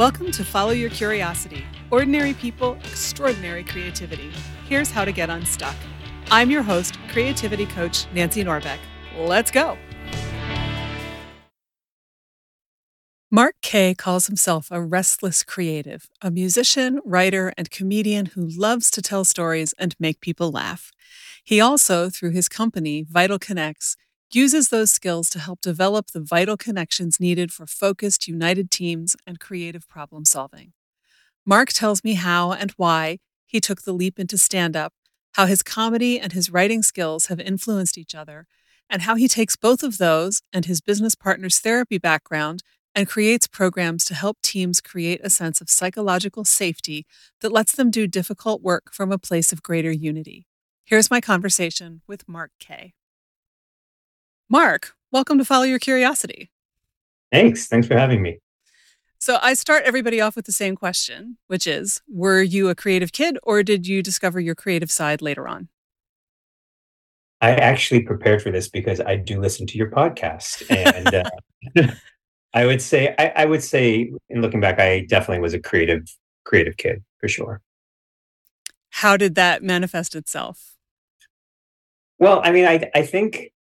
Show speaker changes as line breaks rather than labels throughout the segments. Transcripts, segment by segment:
Welcome to Follow Your Curiosity Ordinary People, Extraordinary Creativity. Here's how to get unstuck. I'm your host, creativity coach Nancy Norbeck. Let's go. Marc Kaye calls himself a restless creative, a musician, writer, and comedian who loves to tell stories and make people laugh. He also, through his company, VitalConex, uses those skills to help develop the vital connections needed for focused, united teams and creative problem solving. Marc tells me how and why he took the leap into stand up, how his comedy and his writing skills have influenced each other, and how he takes both of those and his business partner's therapy background and creates programs to help teams create a sense of psychological safety that lets them do difficult work from a place of greater unity. Here's my conversation with Marc Kaye. Marc, welcome to Follow Your Curiosity.
Thanks. Thanks for having me.
So, I start everybody off with the same question, which is Were you a creative kid or did you discover your creative side later on?
I actually prepared for this because I do listen to your podcast. And uh, I would say, I, I would say, in looking back, I definitely was a creative, creative kid for sure.
How did that manifest itself?
Well, I mean, I, I think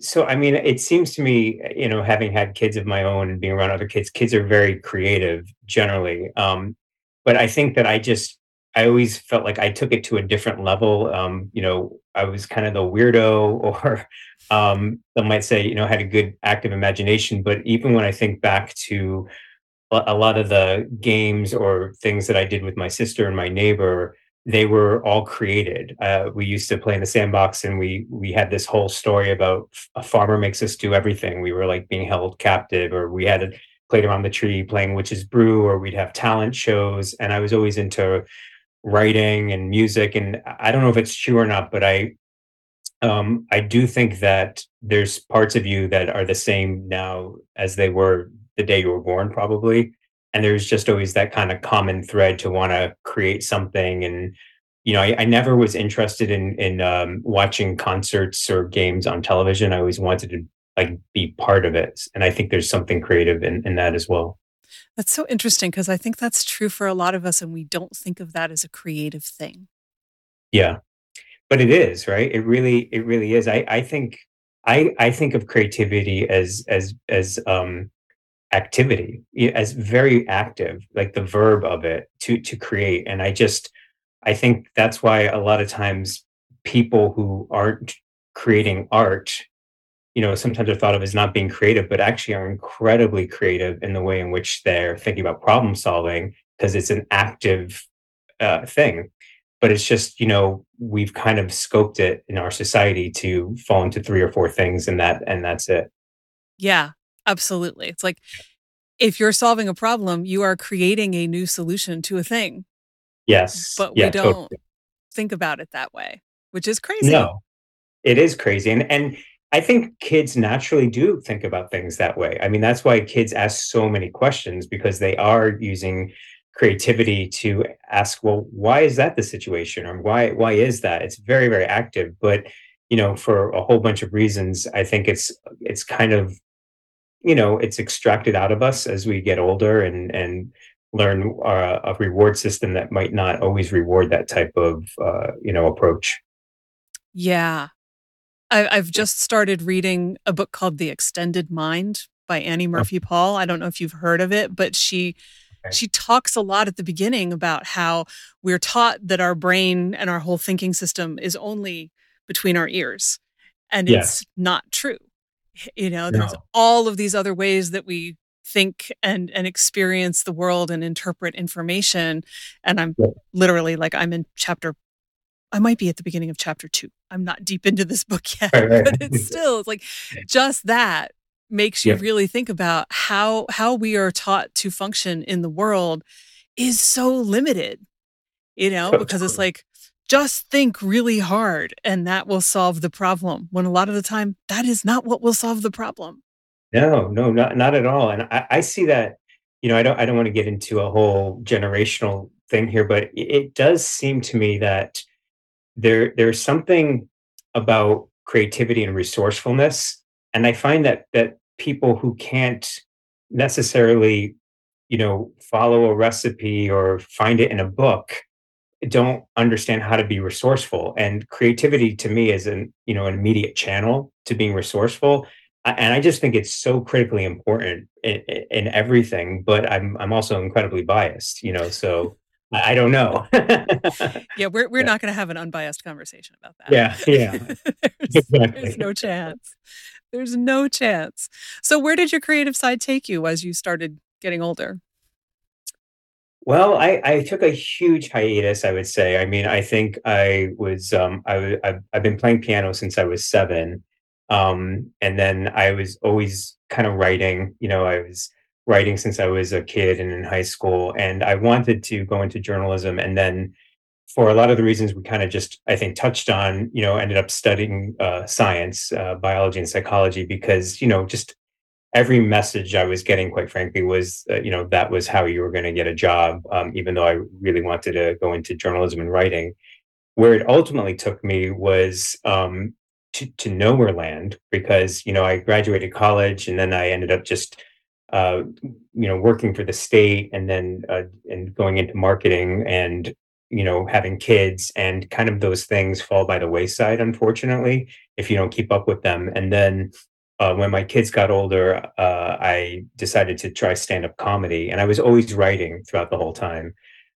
so i mean it seems to me you know having had kids of my own and being around other kids kids are very creative generally um, but i think that i just i always felt like i took it to a different level. Um, you know i was kind of the weirdo or um, might say you know had a good active imagination but even when i think back to a lot of the games or things that i did with my sister and my neighbor they were all created. Uh, we used to play in the sandbox, and we we had this whole story about a farmer makes us do everything. We were like being held captive, or we had played around the tree playing witch's brew, or we'd have talent shows. And I was always into writing and music. And I don't know if it's true or not, but I um, I do think that there's parts of you that are the same now as they were the day you were born, probably and there's just always that kind of common thread to want to create something. And you know I, I, never was interested in in um, watching concerts or games on television. I always wanted to like be part of it. And i think there's something creative in, in that as well.
That's so interesting because i think that's true for a lot of us and we don't think of that as a creative thing.
Yeah. But it is right? It really it really is. I i think i i think of creativity as as as um activity as very active like the verb of it to to create. And i just i think that's why a lot of times people who aren't creating art you know sometimes are thought of as not being creative but actually are incredibly creative in the way in which they're thinking about problem solving because it's an active uh, thing. But it's just you know we've kind of scoped it in our society to fall into three or four things and that and that's it.
Yeah Absolutely. It's like if you're solving a problem, you are creating a new solution to a thing.
Yes.
But yeah, we don't totally. think about it that way, which is crazy.
No, it is crazy. And, and I think kids naturally do think about things that way. I mean, that's why kids ask so many questions because they are using creativity to ask, well, why is that the situation? Or why, why is that? It's very, very active. But you know, for a whole bunch of reasons, I think it's it's kind of you know it's extracted out of us as we get older and and learn uh, a reward system that might not always reward that type of uh, you know approach.
Yeah. I, i've just started reading a book called the extended mind by annie oh. murphy paul. I don't know if you've heard of it but she she talks a lot at the beginning about how we're taught that our brain and our whole thinking system is only between our ears and yes. it's not true you know there's no. all of these other ways that we think and and experience the world and interpret information and i'm yeah. literally like i'm in chapter i might be at the beginning of chapter two i'm not deep into this book yet right, right. but it's still it's like just that makes you yeah. really think about how how we are taught to function in the world is so limited you know because it's like just think really hard and that will solve the problem. When a lot of the time, that is not what will solve the problem.
No, no, not not at all. And I, I see that, you know, I don't I don't want to get into a whole generational thing here, but it, it does seem to me that there there's something about creativity and resourcefulness. And I find that that people who can't necessarily you know, follow a recipe or find it in a book don't understand how to be resourceful and creativity to me is an you know an immediate channel to being resourceful and i just think it's so critically important in, in everything but i'm i'm also incredibly biased you know so I don't know.
yeah, we're we're yeah. not going to have an unbiased conversation about that.
Yeah, yeah.
there's, exactly. there's no chance. There's no chance. So, where did your creative side take you as you started getting older?
Well, I, I took a huge hiatus. I would say. I mean, I think I was. Um, I, I've, I've been playing piano since I was seven, um, and then I was always kind of writing. You know, I was writing since I was a kid and in high school, and I wanted to go into journalism. And then, for a lot of the reasons we kind of just, I think, touched on, you know, ended up studying uh, science, uh, biology, and psychology because, you know, just every message I was getting, quite frankly, was, uh, you know, that was how you were going to get a job, um, even though I really wanted to go into journalism and writing. Where it ultimately took me was um, to, to nowhere land because, you know, I graduated college and then I ended up just uh, you know, working for the state and then uh, and going into marketing and you know having kids and kind of those things fall by the wayside, unfortunately, if you don't keep up with them. And then uh, when my kids got older, uh, I decided to try stand up comedy, and I was always writing throughout the whole time.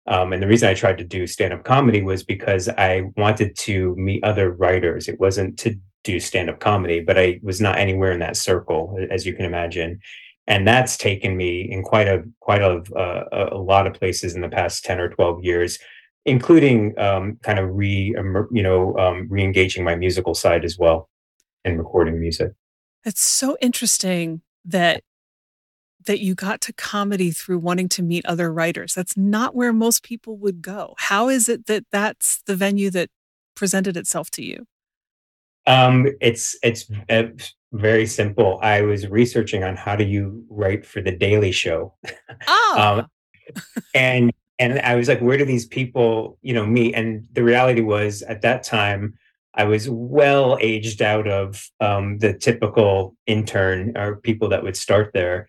Um, and the reason I tried to do stand up comedy was because I wanted to meet other writers. It wasn't to do stand up comedy, but I was not anywhere in that circle, as you can imagine and that's taken me in quite a quite a, a, a lot of places in the past 10 or 12 years including um, kind of re you know um, re-engaging my musical side as well and recording music
it's so interesting that that you got to comedy through wanting to meet other writers that's not where most people would go how is it that that's the venue that presented itself to you
um, it's it's uh, very simple. I was researching on how do you write for the Daily Show,
oh. um,
and and I was like, where do these people, you know, meet? And the reality was, at that time, I was well aged out of um, the typical intern or people that would start there.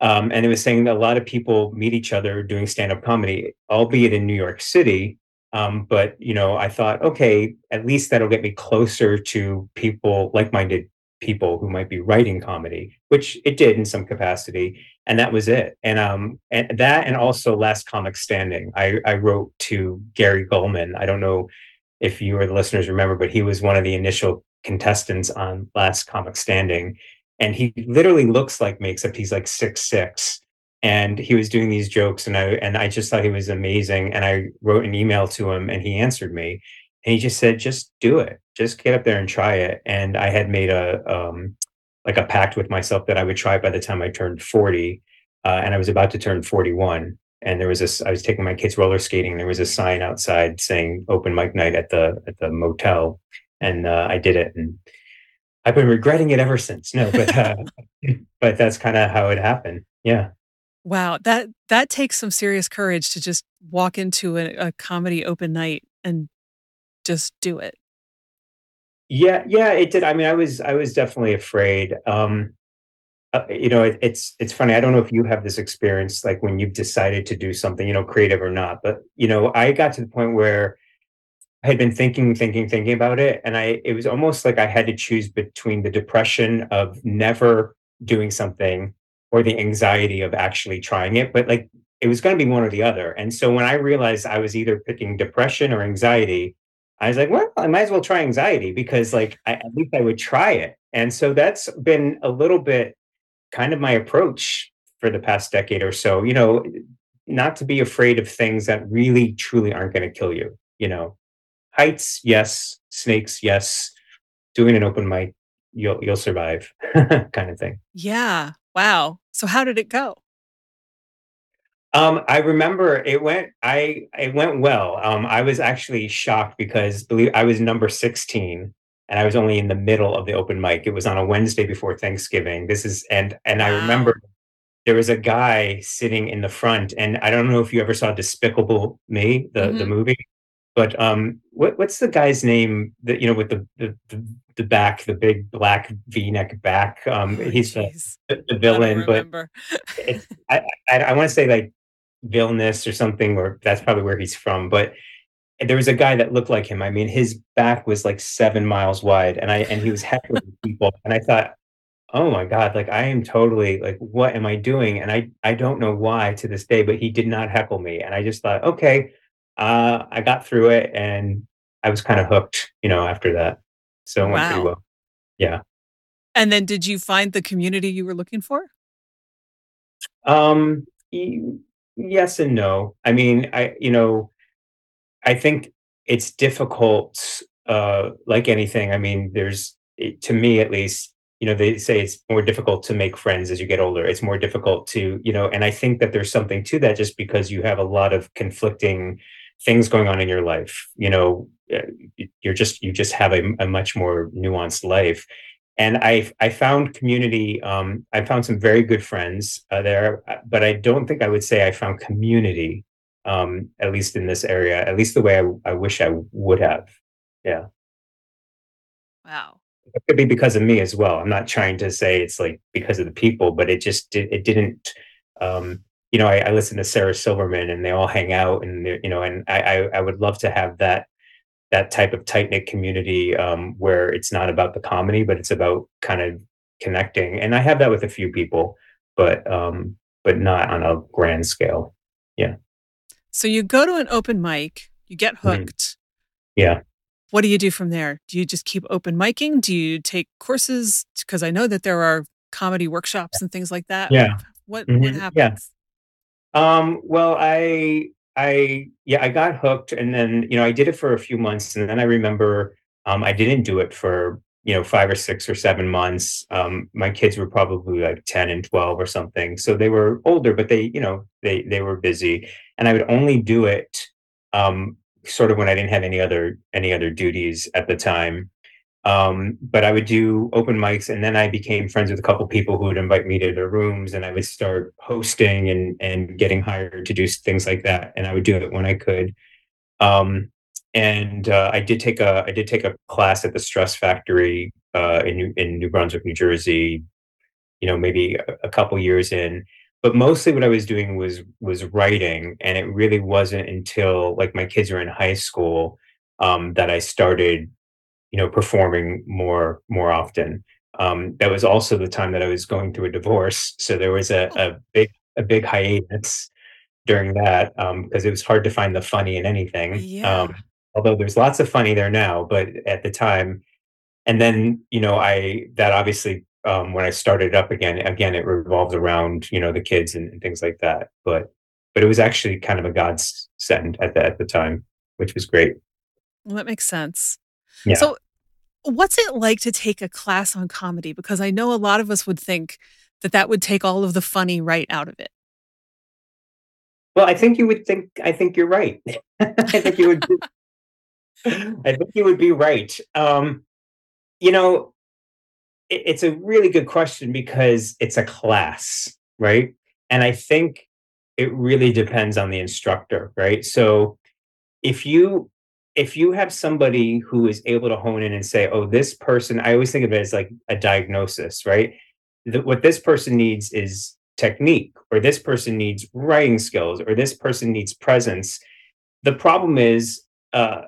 Um, and it was saying that a lot of people meet each other doing stand up comedy, albeit in New York City. Um, but you know, I thought, okay, at least that'll get me closer to people, like-minded people who might be writing comedy, which it did in some capacity, and that was it. And um, and that, and also Last Comic Standing. I I wrote to Gary Gulman. I don't know if you or the listeners remember, but he was one of the initial contestants on Last Comic Standing, and he literally looks like me, except he's like six six. And he was doing these jokes and I and I just thought he was amazing. And I wrote an email to him and he answered me. And he just said just do it. Just get up there and try it. And I had made a um like a pact with myself that I would try by the time I turned 40 uh, and I was about to turn 41 and there was this I was taking my kids roller skating. There was a sign outside saying open mic night at the at the motel. And uh, I did it. And I've been regretting it ever since. No but uh, but that's kind of how it happened. Yeah.
Wow, that that takes some serious courage to just walk into a, a comedy open night and just do it.
Yeah, yeah, it did. I mean, I was I was definitely afraid. Um, uh, you know, it, it's it's funny. I don't know if you have this experience, like when you've decided to do something, you know, creative or not. But you know, I got to the point where I had been thinking, thinking, thinking about it, and I it was almost like I had to choose between the depression of never doing something or the anxiety of actually trying it. But like it was going to be one or the other. And so when I realized I was either picking depression or anxiety, I was like, well, I might as well try anxiety because like I, at least I would try it. And so that's been a little bit kind of my approach for the past decade or so, you know, not to be afraid of things that really truly aren't going to kill you, you know. Heights, yes, snakes, yes. Doing an open mic, you'll you'll survive kind of thing.
Yeah. Wow. So how did it go?
Um, I remember it went. I it went well. Um, I was actually shocked because believe I was number sixteen, and I was only in the middle of the open mic. It was on a Wednesday before Thanksgiving. This is and and wow. I remember there was a guy sitting in the front, and I don't know if you ever saw Despicable Me, the mm-hmm. the movie, but um, what, what's the guy's name that you know with the the, the, back, the big black V-neck back? Um,
Oh,
he's the, the, villain, but it's, I I, I want to say like Vilnius or something, or that's probably where he's from. But there was a guy that looked like him. I mean, his back was like seven miles wide, and I and he was heckling people, and I thought, oh my god, like I am totally like, what am I doing? And I I don't know why to this day, but he did not heckle me, and I just thought, okay, uh, I got through it, and I was kind of hooked, you know, after that. So it went pretty well. Yeah.
And then did you find the community you were looking for?
Um. y- yes and no. I mean, I you know I think it's difficult, uh, like anything. I mean, there's to me at least, you know, they say it's more difficult to make friends as you get older. It's more difficult to, you know, and I think that there's something to that just because you have a lot of conflicting things going on in your life. You know, uh, you're just you just have a, a much more nuanced life. And I I found community. Um, I found some very good friends uh, there, uh, but I don't think I would say I found community um, at least in this area, at least the way I, I wish I would have. Yeah.
Wow.
It could be because of me as well. I'm not trying to say it's like because of the people, but it just did, it didn't. Um, you know, I, I listen to Sarah Silverman, and they all hang out, and you know, and I, I I would love to have that that type of tight knit community um, where it's not about the comedy, but it's about kind of connecting. And I have that with a few people, but um, but not on a grand scale. Yeah.
So you go to an open mic, you get
Mhm.
hooked.
Yeah.
What do you do from there? Do you just keep open micing? Do you take courses? Because I know that there are comedy workshops and things like that.
Yeah.
What what
Mhm. Yeah.
happens?
Um, well, I I yeah, I got hooked and then, you know, I did it for a few months and then I remember um I didn't do it for, you know, 5 or 6 or 7 months. Um my kids were probably like 10 and 12 or something. So they were older, but they, you know, they they were busy and I would only do it um sort of when I didn't have any other any other duties at the time. Um, but I would do open mics, and then I became friends with a couple people who would invite me to their rooms, and I would start hosting and and getting hired to do things like that. And I would do it when I could. Um, and uh, I did take a I did take a class at the Stress Factory uh, in New, in New Brunswick, New Jersey. You know, maybe a, a couple years in. But mostly, what I was doing was was writing, and it really wasn't until like my kids were in high school um, that I started you know, performing more more often. Um, that was also the time that I was going through a divorce, so there was a,
Oh,
a big a big hiatus during that because it was hard to find the funny in anything.
yeah.
Um, although there's lots of funny there now, but at the time, and then you know, I that obviously um, when I started up again, again it revolved around you know the kids and, and things like that. But but it was actually kind of a godsend at the at the time, which was great.
Well, that makes sense.
Yeah.
So what's it like to take a class on comedy? Because I know a lot of us would think that that would take all of the funny right out of it.
Well, I think you would think I think you're right. I think you would I think you would be right. Um, you know, it, it's a really good question because it's a class, right? And I think it really depends on the instructor, right? So if you if you have somebody who is able to hone in and say, "Oh, this person," I always think of it as like a diagnosis, right? The, what this person needs is technique, or this person needs writing skills, or this person needs presence. The problem is, uh,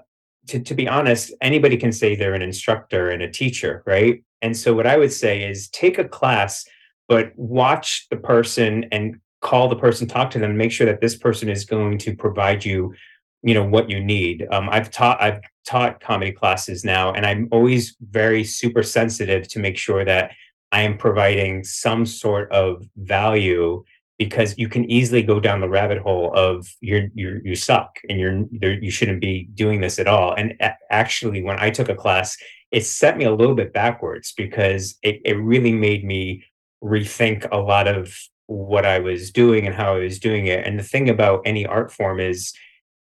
to, to be honest, anybody can say they're an instructor and a teacher, right? And so, what I would say is take a class, but watch the person and call the person, talk to them, make sure that this person is going to provide you you know what you need um, i've taught i've taught comedy classes now and i'm always very super sensitive to make sure that i am providing some sort of value because you can easily go down the rabbit hole of you're, you're you suck and you're there, you shouldn't be doing this at all. And actually when i took a class it set me a little bit backwards because it, it really made me rethink a lot of what i was doing and how i was doing it. And the thing about any art form is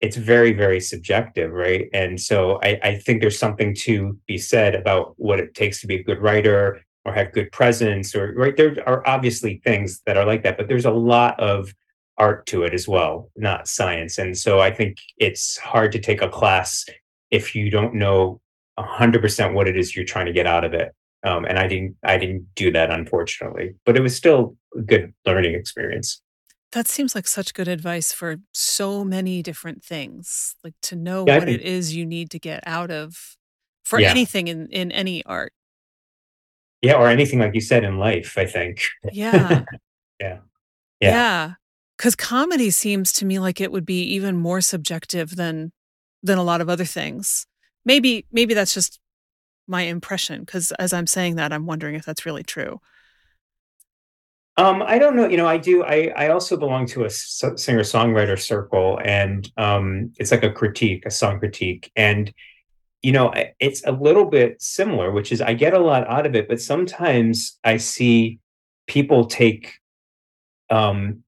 it's very very subjective right? And so I, I think there's something to be said about what it takes to be a good writer or have good presence or right there are obviously things that are like that but there's a lot of art to it as well, not science. And so I think it's hard to take a class if you don't know 100% what it is you're trying to get out of it. Um, and I didn't I didn't do that unfortunately, but it was still a good learning experience.
That seems like such good advice for so many different things. Like to know
Yeah,
what it
think
is you need to get out of for
yeah.
anything in in any art.
Yeah, or anything like you said in life, I think.
Yeah.
Yeah. Yeah.
Yeah. Cuz comedy seems to me like it would be even more subjective than than a lot of other things. Maybe maybe that's just my impression cuz as I'm saying that I'm wondering if that's really true.
Um, I don't know. You know, I do. I I also belong to a singer songwriter circle, and um, it's like a critique, a song critique, and you know, it's a little bit similar, which is I get a lot out of it, but sometimes I see people take, um,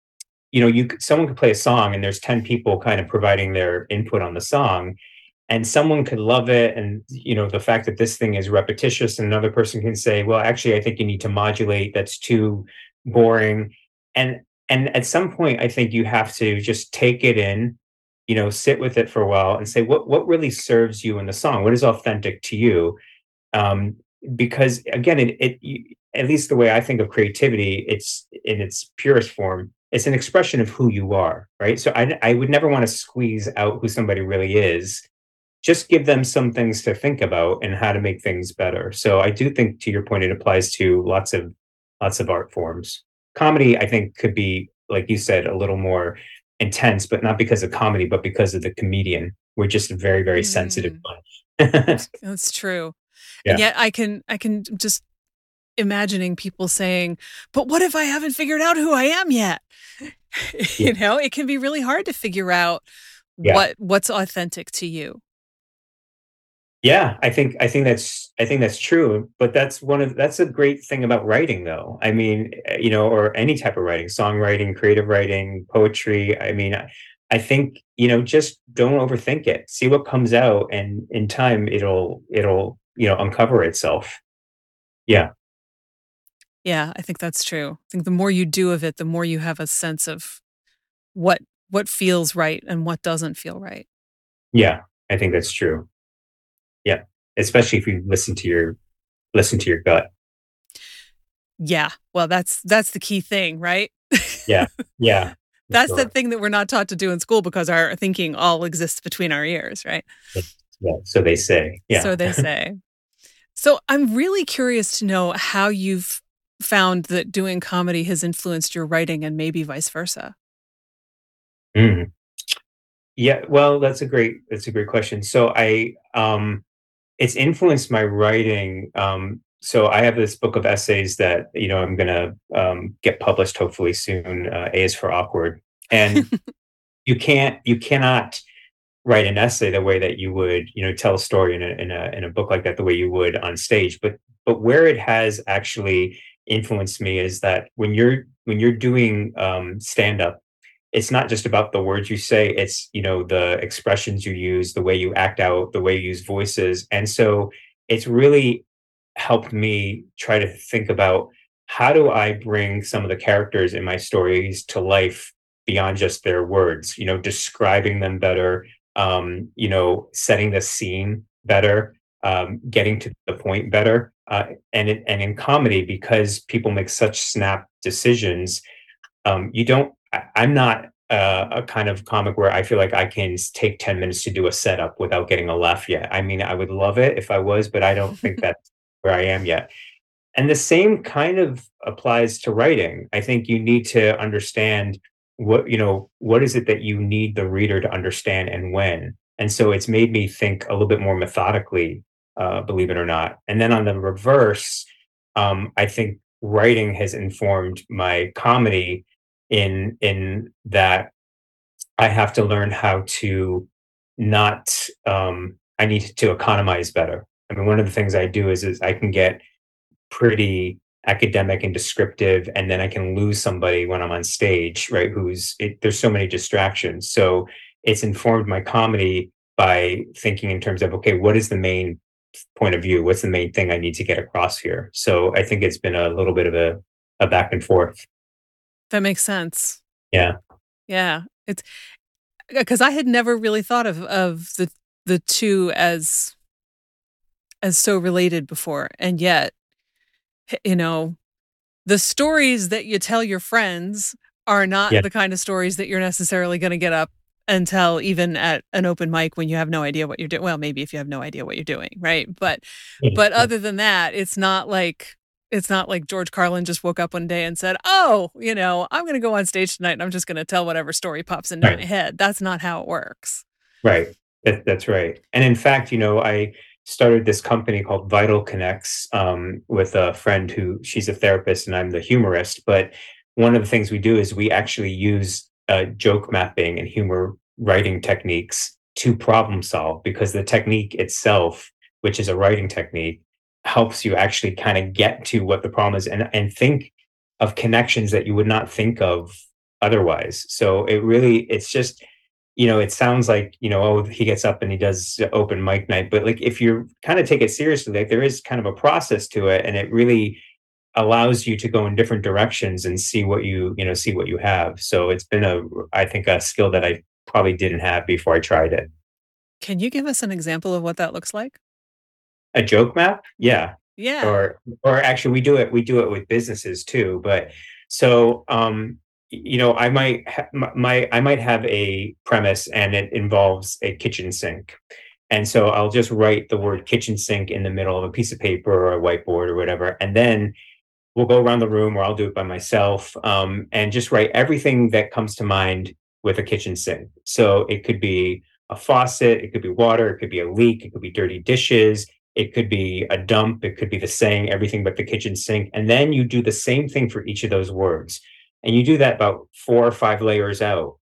you know, you could, someone could play a song, and there's ten people kind of providing their input on the song, and someone could love it, and you know, the fact that this thing is repetitious, and another person can say, well, actually, I think you need to modulate. That's too boring and and at some point i think you have to just take it in you know sit with it for a while and say what what really serves you in the song? What is authentic to you? Um because again it, it you, at least the way i think of creativity it's in its purest form it's an expression of who you are right? So i i would never want to squeeze out who somebody really is. Just give them some things to think about and how to make things better. So i do think to your point it applies to lots of lots of art forms. Comedy, I think, could be, like you said, a little more intense, but not because of comedy, but because of the comedian. We're just a very, very sensitive
Mm,
bunch.
that's true. And
yeah.
yet I can I can just imagining people saying, "But what if I haven't figured out who I am yet?"
Yeah.
you know, it can be really hard to figure out
Yeah.
what what's authentic to you.
Yeah. I think I think that's I think that's true. But that's one of that's a great thing about writing though. I mean, eh, you know, or any type of writing, songwriting, creative writing, poetry. I mean, I, I think, you know, just don't overthink it. See what comes out and in time it'll it'll, you know, uncover itself. Yeah.
Yeah, I think that's true. I think the more you do of it, the more you have a sense of what what feels right and what doesn't feel right.
Yeah. I think that's true. Yeah, especially if you listen to your listen to your gut.
Yeah. Well, that's that's the key thing, right?
Yeah, yeah,
that's the thing that we're not taught to do in school because our thinking all exists between our ears, right?
Yeah, so they say. Yeah.
So they say. So I'm really curious to know how you've found that doing comedy has influenced your writing and maybe vice versa.
Mhm. Yeah, well, that's a great that's a great question. So I um it's influenced my writing. Um so I have this book of essays that, you know, I'm gonna um get published hopefully soon. Uh, A is for awkward. And you can't you cannot write an essay the way that you would, you know, tell a story in a in a in a book like that the way you would on stage. But but where it has actually influenced me is that when you're when you're doing um, stand up, it's not just about the words you say. It's you know the expressions you use, the way you act out, the way you use voices, and so it's really helped me try to think about how do I bring some of the characters in my stories to life beyond just their words, you know, describing them better, um, you know, setting the scene better, um, getting to the point better. Uh, and and in comedy, because people make such snap decisions, um, you don't. I'm not uh, a kind of comic where I feel like I can take ten minutes to do a setup without getting a laugh yet. I mean, I would love it if I was, but I don't think that's where I am yet. And the same kind of applies to writing. I think you need to understand what, you know, what is it that you need the reader to understand and when. And so it's made me think a little bit more methodically, uh, believe it or not. And then on the reverse, um, I think writing has informed my comedy in in that I have to learn how to not um, I need to economize better. I mean, one of the things I do is is I can get pretty academic and descriptive and then i can lose somebody when i'm on stage right who's it, there's so many distractions. So it's informed my comedy by thinking in terms of okay what is the main point of view? What's the main thing i need to get across here? So i think it's been a little bit of a, a back and forth
That makes sense.
yeah
Yeah. It's because I had never really thought of of the the two as as so related before. And yet, you know, the stories that you tell your friends are not
Yeah.
the kind of stories that you're necessarily going to get up and tell even at an open mic when you have no idea what you're doing. Well, maybe if you have no idea what you're doing, right? But but other than that, it's not like it's not like George Carlin just woke up one day and said, "Oh, you know, I'm going to go on stage tonight and I'm just going to tell whatever story pops into my head." That's not how it works.
Right. That, that's right. And in fact, you know, I started this company called VitalConex um, with a friend who she's a therapist and I'm the humorist. But one of the things we do is we actually use uh, joke mapping and humor writing techniques to problem solve because the technique itself, which is a writing technique, helps you actually kind of get to what the problem is and, and think of connections that you would not think of otherwise. So it really, it's just, you know, it sounds like, you know, oh, he gets up and he does open mic night. But like if you kind of take it seriously, like there is kind of a process to it and it really allows you to go in different directions and see what you, you know, see what you have. So it's been a, I think, a skill that I probably didn't have before I tried it.
Can you give us an example of what that looks like?
A joke map? Yeah.
Yeah.
or or actually we do it we do it with businesses too but so um you know i might ha- my, my i might have a premise and it involves a kitchen sink and so i'll just write the word kitchen sink in the middle of a piece of paper or a whiteboard or whatever and then we'll go around the room or i'll do it by myself um, and just write everything that comes to mind with a kitchen sink so it could be a faucet it could be water it could be a leak it could be dirty dishes it could be a dump. It could be the saying everything but the kitchen sink. And then you do the same thing for each of those words. And you do that about four or five layers out.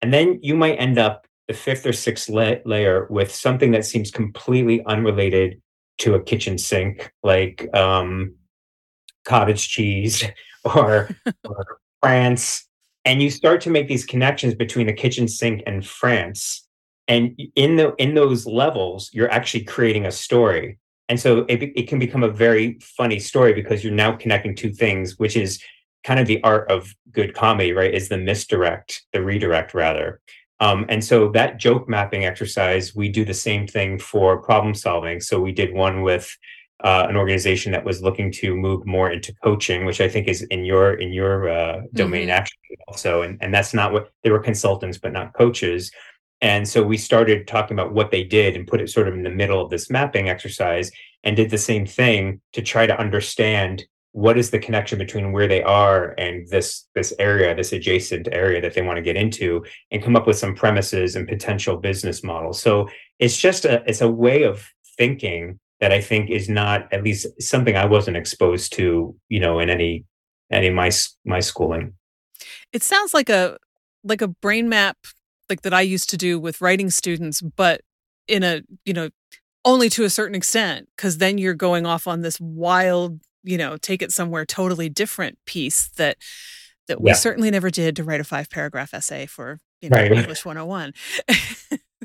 And then you might end up the fifth or sixth la- layer with something that seems completely unrelated to a kitchen sink, like um, cottage cheese or, or France. And you start to make these connections between the kitchen sink and France and in the in those levels you're actually creating a story. And so it, it can become a very funny story because you're now connecting two things which is kind of the art of good comedy right is the misdirect the redirect rather. Um, and so that joke mapping exercise we do the same thing for problem solving. So we did one with uh, an organization that was looking to move more into coaching which i think is in your in your uh, domain
Mhm.
actually also. And, and that's not what they were consultants but not coaches and so we started talking about what they did and put it sort of in the middle of this mapping exercise and did the same thing to try to understand what is the connection between where they are and this this area this adjacent area that they want to get into and come up with some premises and potential business models. So it's just a it's a way of thinking that i think is not at least something i wasn't exposed to you know in any any my my schooling.
It sounds like a like a brain map like that I used to do with writing students, but in a, you know, only to a certain extent cuz then you're going off on this wild, you know, take it somewhere totally different piece that that we
yeah
certainly never did to write a five paragraph essay for, you know,
right
English 101.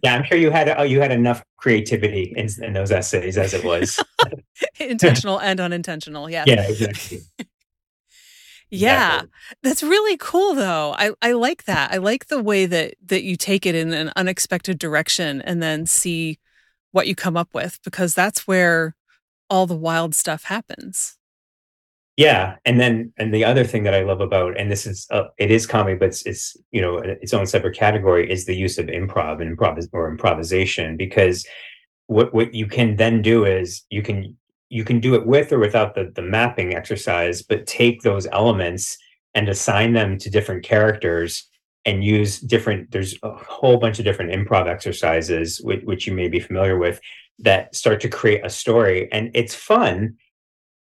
Yeah, I'm sure you had oh, you had enough creativity in, in those essays as it was.
Intentional and unintentional. yeah.
yeah, exactly,
Yeah.
exactly.
That's really cool though. I, I like that. I like the way that that you take it in an unexpected direction and then see what you come up with because that's where all the wild stuff happens.
Yeah, and then and the other thing that I love about and this is uh, it is comedy, but it's, it's you know its own separate category is the use of improv and improv or improvisation because what what you can then do is you can you can do it with or without the the mapping exercise, but take those elements and assign them to different characters and use different. There's a whole bunch of different improv exercises which, which you may be familiar with that start to create a story, and it's fun.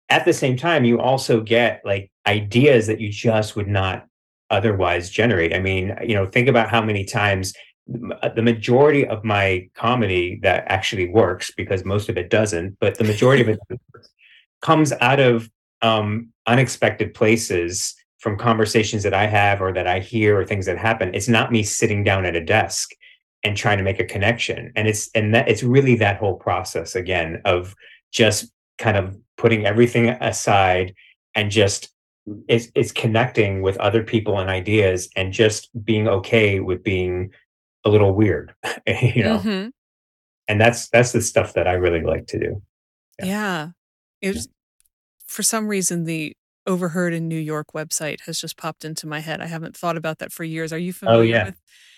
At the same time, you also get like ideas that you just would not otherwise generate. I mean, you know, think about how many times the majority of my comedy that actually works because most of it doesn't, but the majority of it comes out of um, unexpected places from conversations that I have or that I hear or things that happen. It's not me sitting down at a desk and trying to make a connection. And it's and that it's really that whole process again of just kind of putting everything aside and just it's, is connecting with other people and ideas and just being okay with being a little weird, you know?
Mhm.
And that's that's the stuff that I really like to do. Yeah.
Yeah. It was for some reason, the Overheard in New York website has just popped into my head. I haven't thought about that for years. Are you
Oh,
familiar
yeah.
with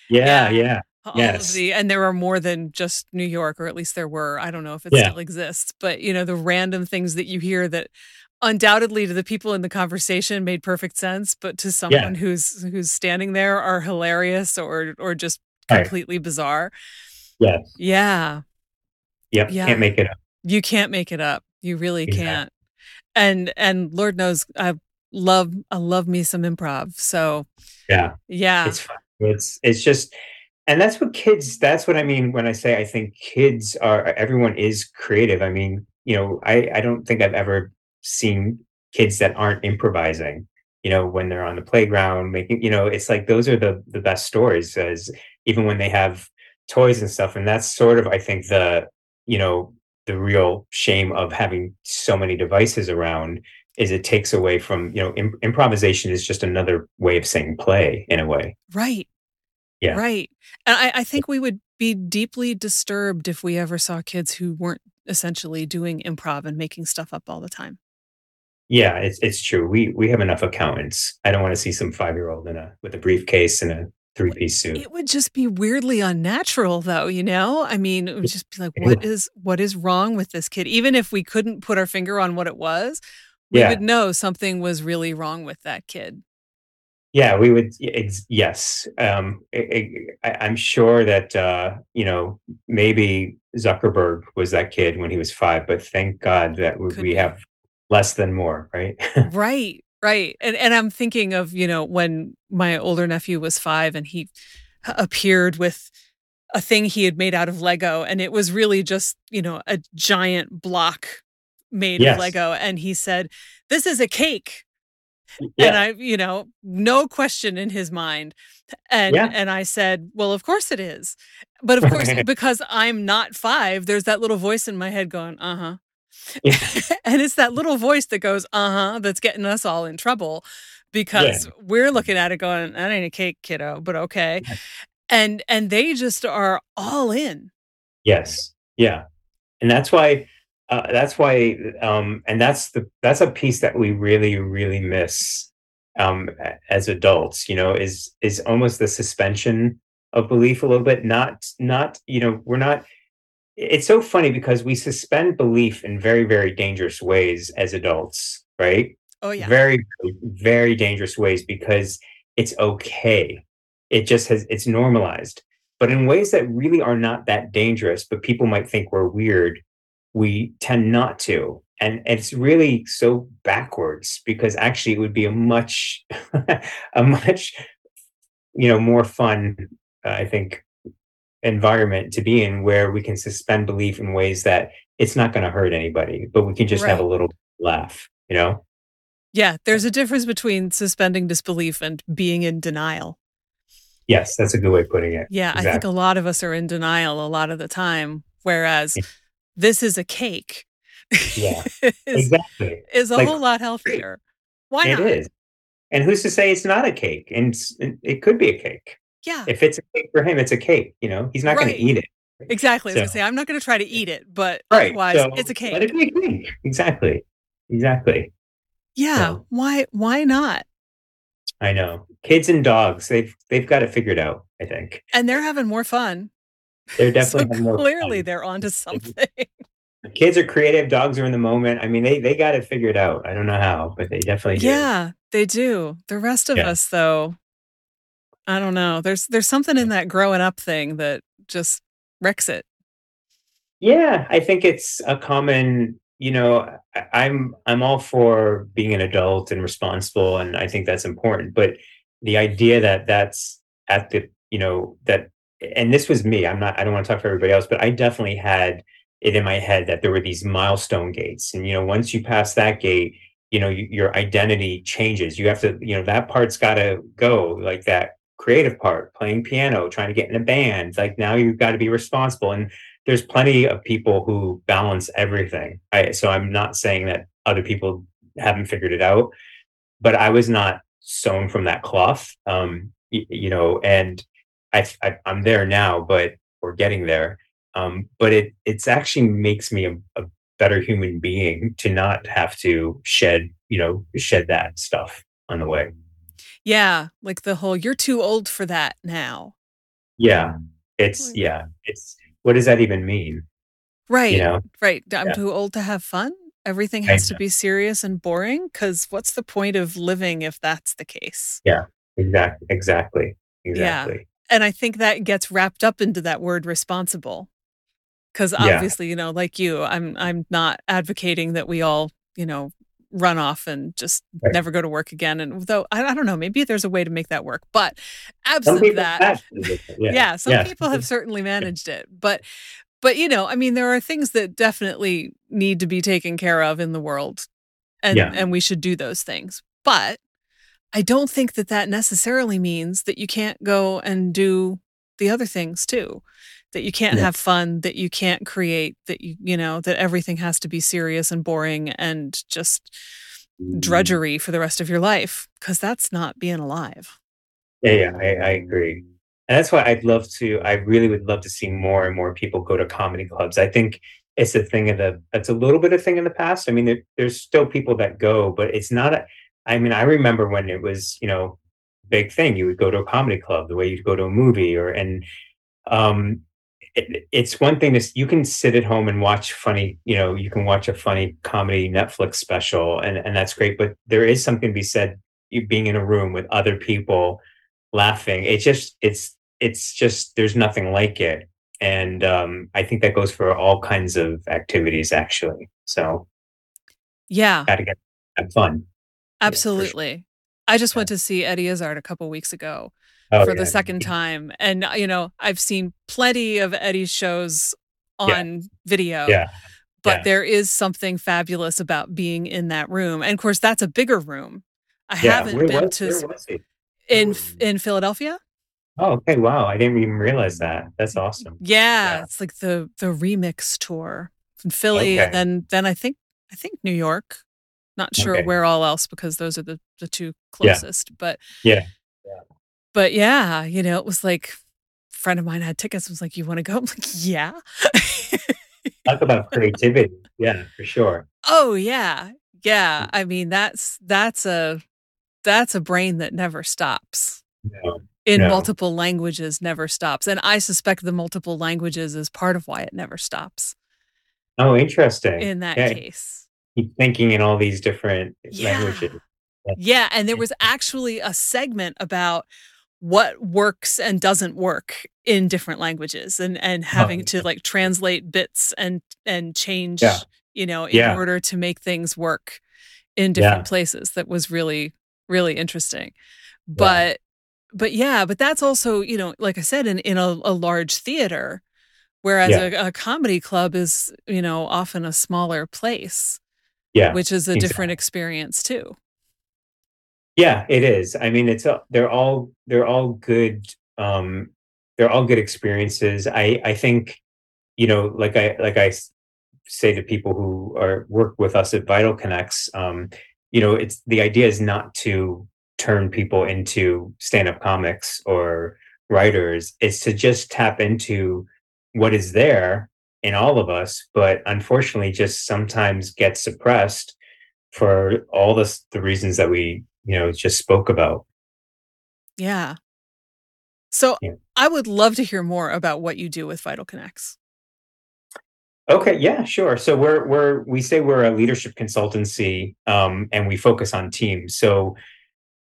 Yeah,
Yeah.
yeah.
all of
Yes.
the and there are more than just New York, or at least there were. I don't know if it
Yeah.
still exists, but, you know, the random things that you hear that undoubtedly to the people in the conversation made perfect sense, but to
Yeah.
someone who's who's standing there are hilarious or or just
Right.
completely bizarre.
Yes.
Yeah.
Yep, can't make it up.
You can't make it up. You really
Exactly.
can't. And and Lord knows I love I love me some improv. So,
Yeah.
yeah.
It's fun. It's it's just and that's what kids that's what I mean when I say I think kids are everyone is creative. I mean, you know, I I don't think I've ever seen kids that aren't improvising, you know, when they're on the playground making you know, it's like those are the the best stories as even when they have toys and stuff, and that's sort of I think the, you know, the real shame of having so many devices around is it takes away from, you know, im improvisation is just another way of saying play in a way.
Right.
Yeah.
Right. And I I think we would be deeply disturbed if we ever saw kids who weren't essentially doing improv and making stuff up all the time.
Yeah, it's it's true. We we have enough accountants. I don't wanna see some five-year-old in a with a briefcase and a
W
three-piece suit.
it would just be weirdly unnatural though, you know? I mean, it would just be like, what is what is wrong with this kid? Even if we couldn't put our finger on what it was, we
Yeah.
would know something was really wrong with that kid.
Yeah, we would yes. Um, I I I I'm sure that, uh, you know, maybe Zuckerberg was that kid when he was 5, but thank God that w
Could
we have less than more, right?
Right, right. And and I'm thinking of, you know, when my older nephew was 5 and he appeared with a thing he had made out of Lego, and it was really just, you know, a giant block made of Lego, and he said, "This is a cake."
Y
And. I you know, no question in his mind. And
Yeah.
and I said, "Well, of course it is." But of course, because I'm not 5, there's that little voice in my head going, "Uh-huh."
Yeah.
And it's that little voice that goes, "Uh-huh," that's getting us all in trouble
Yeah.
because we're looking at it going, "That ain't a cake, kiddo, but okay."
Yeah.
And and they just are all in.
Yes. Yeah. And that's why uh, that's why, um and that's the that's a piece that we really, really miss, um, as adults, you know, is is almost the suspension of belief a little bit, not not you know, we're not it's so funny because we suspend belief in very, very dangerous ways as adults, right?
Oh, yeah.
Very, very dangerous ways because it's okay. It just has it's normalized. But in ways that really are not that dangerous, but people might think we're weird, we tend not to. And it's really so backwards because actually it would be a much a much, you know, more fun, uh, I think, environment to be in where we can suspend belief in ways that it's not gonna hurt anybody, but we can just have a little laugh, you know?
Yeah, there's a difference between suspending disbelief and being in denial.
Yes, that's a good way of putting it.
Yeah, I think a lot of us are in denial a lot of the time, whereas this is a cake
Yeah.
is
Exactly.
is a
Like,
whole lot healthier. Why
It
not?
is. And who's to say it's not a cake? And it could be a cake.
Yeah.
If it's a cake for him, it's a cake, you know? He's not gonna eat it.
Exactly, I was
going
to say, I'm not gonna try to eat it, but
Right,
otherwise,
so
it's a cake.
let it be a cake. Exactly. Exactly.
Yeah,
So
why why not?
I know. Kids and dogs, they've they've got it figured out, I think.
And they're having more fun.
They're
So
definitely having more
clearly
fun.
they're onto something.
Kids are creative, dogs are in the moment. I mean, they they got it figured out. I don't know how, but they definitely do.
Yeah, they do. The rest of
Yeah.
us, though, I don't know. There's there's something in that growing up thing that just wrecks it.
Yeah, I think it's a common you know, I'm I'm all for being an adult and responsible, and I think that's important, but the idea that that's at the you know, that and this was me, I'm not I don't wanna talk for everybody else, but I definitely had it in my head that there were these milestone gates, and, you know, once you pass that gate, you know, y your identity changes. You have to you know, that part's gotta go, like that creative part, playing piano, trying to get in a band, like, now you've gotta be responsible, and there's plenty of people who balance everything. I so I'm not saying that other people haven't figured it out, but I was not sewn from that cloth. Um, y- you know, and I, I I'm there now, but we're getting there. Um, but it it's actually makes me a, a better human being to not have to shed, you know, shed that stuff on the way.
Yeah, like the whole "You're too old for that now."
Yeah. It's
Like
yeah, it's what does that even mean?
Right.
You know?
right. I'm
Yeah.
too old to have fun? Everything has to be serious and boring cuz what's the point of living if that's the case?
Yeah. Exactly.
exactly.
Exactly.
Yeah, and I think that gets wrapped up into that word responsible.
Cuz
obviously, you know, like you, I'm I'm not advocating that we all, you know, run off and just
Right.
never go to work again, and though I I don't know, maybe there's a way to make that work, but absent that
yeah,
yeah, some
yeah.
people have certainly managed it, but but, you know, I mean, there are things that definitely need to be taken care of in the world, and
Yeah.
and we should do those things, but I don't think that that necessarily means that you can't go and do the other things too, that you can't
Yeah.
have fun, that you can't create, that you you know, that everything has to be serious and boring and just
Mm.
drudgery for the rest of your life because that's not being alive.
Yeah, yeah, I I agree. And that's why I'd love to I really would love to see more and more people go to comedy clubs. I think it's a thing of the it's a little bit of thing in the past. I mean, there there's still people that go, but it's not a I mean, I remember when it was, you know, big thing. You would go to a comedy club the way you'd go to a movie or and, um, it it's one thing to you can sit at home and watch funny you know, you can watch a funny comedy Netflix special, and and that's great, but there is something to be said, you being in a room with other people laughing. It just it's it's just there's nothing like it, and, um, I think that goes for all kinds of activities, actually. So
Yeah.
gotta get have fun. Yeah, sure.
Absolutely. I just
Yeah.
went to see Eddie Izzard a couple weeks ago
Oh,
for the 2nd time, and, uh, you know, I've seen plenty of Eddie's shows
Yeah.
on video,
Yeah.
but
Yeah.
there is something fabulous about being in that room, and, of course, that's a bigger room. I
Yeah.
haven't
Where
been
was
to
where was he?
in Ph in Philadelphia?
Oh, okay, wow, I didn't even realize that. That's awesome.
Yeah,
Yeah.
it's like the the Remix tour from Philly, and then then I think I think New York. Not sure
Okay.
where all else because those are the the 2
Yeah.
closest, but
Yeah. Yeah.
But, yeah, you know, it was like a friend of mine had tickets, was like, "You wanna go?" I'm like, "Yeah."
Talk about creativity. Yeah, for sure.
Oh, yeah. Yeah,
Mm.
I mean, that's that's a that's a brain that never stops.
No.
In
No.
multiple languages, never stops, and I suspect the multiple languages is part of why it never stops
Oh, interesting.
in that
Yeah.
case.
Keep thinking in all these different
Yeah.
languages. Yeah.
Yeah, and there was actually a segment about what works and doesn't work in different languages and and
Oh,
having to, like, translate bits and and change,
Yeah.
you know, in
Yeah.
order to make things work in different
Yeah.
places. That was really, really interesting.
Yeah.
But but, yeah, but that's also, you know, like I said, in in a a large theater, whereas
Yeah.
a a comedy club is, you know, often a smaller place,
Yeah.
which is a different experience too.
Yeah, it is. I mean, it's a they're all they're all good, um, they're all good experiences. I I think, you know, like I like I say to people who are work with us at VitalConex, um, you know, it's the idea is not to turn people into stand-up comics or writers. It's to just tap into what is there in all of us, but unfortunately just sometimes gets suppressed for all the the reasons that we, you know, just spoke about.
Yeah. So,
Yeah.
I would love to hear more about what you do with VitalConex.
Okay, yeah, sure. So we're we're we say we're a leadership consultancy, um, and we focus on teams. So